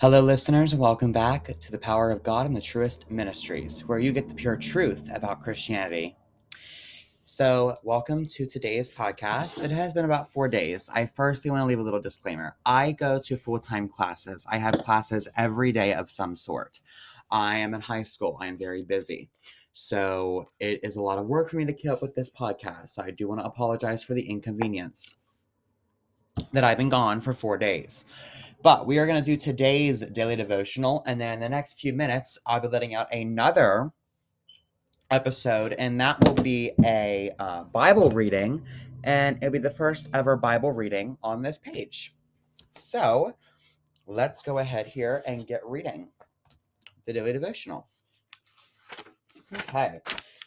Hello, listeners, and welcome back to the Power of God and the Truest Ministries, where you get the pure truth about Christianity. So, welcome to today's podcast. It has been about four days. I firstly want to leave a little disclaimer. I go to full time classes, I have classes every day of some sort. I am in high school, I am very busy. So, it is a lot of work for me to keep up with this podcast. So I do want to apologize for the inconvenience that I've been gone for four days. But we are going to do today's daily devotional. And then in the next few minutes, I'll be letting out another episode. And that will be a uh, Bible reading. And it'll be the first ever Bible reading on this page. So let's go ahead here and get reading the daily devotional. Okay.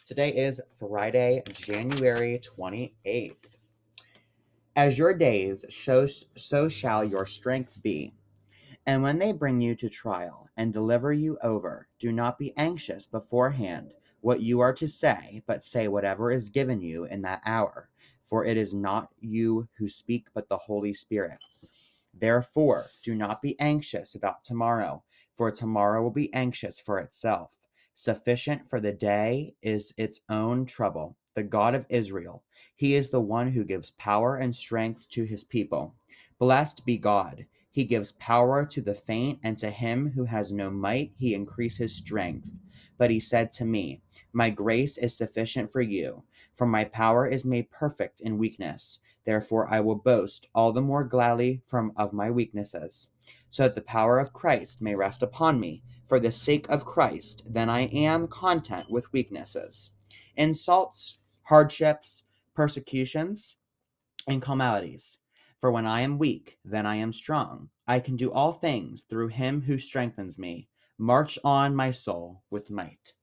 Today is Friday, January 28th. As your days, so, so shall your strength be. And when they bring you to trial and deliver you over, do not be anxious beforehand what you are to say, but say whatever is given you in that hour. For it is not you who speak, but the Holy Spirit. Therefore, do not be anxious about tomorrow, for tomorrow will be anxious for itself. Sufficient for the day is its own trouble. The God of Israel he is the one who gives power and strength to his people. Blessed be God. He gives power to the faint, and to him who has no might, he increases strength. But he said to me, My grace is sufficient for you, for my power is made perfect in weakness. Therefore I will boast all the more gladly from of my weaknesses, so that the power of Christ may rest upon me. For the sake of Christ, then I am content with weaknesses, insults, hardships, persecutions, and calamities. For when I am weak, then I am strong. I can do all things through him who strengthens me. March on, my soul, with might.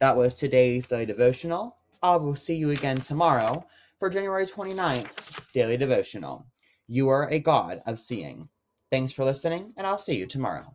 That was today's daily devotional. I will see you again tomorrow for January 29th daily devotional. You are a God of seeing. Thanks for listening, and I'll see you tomorrow.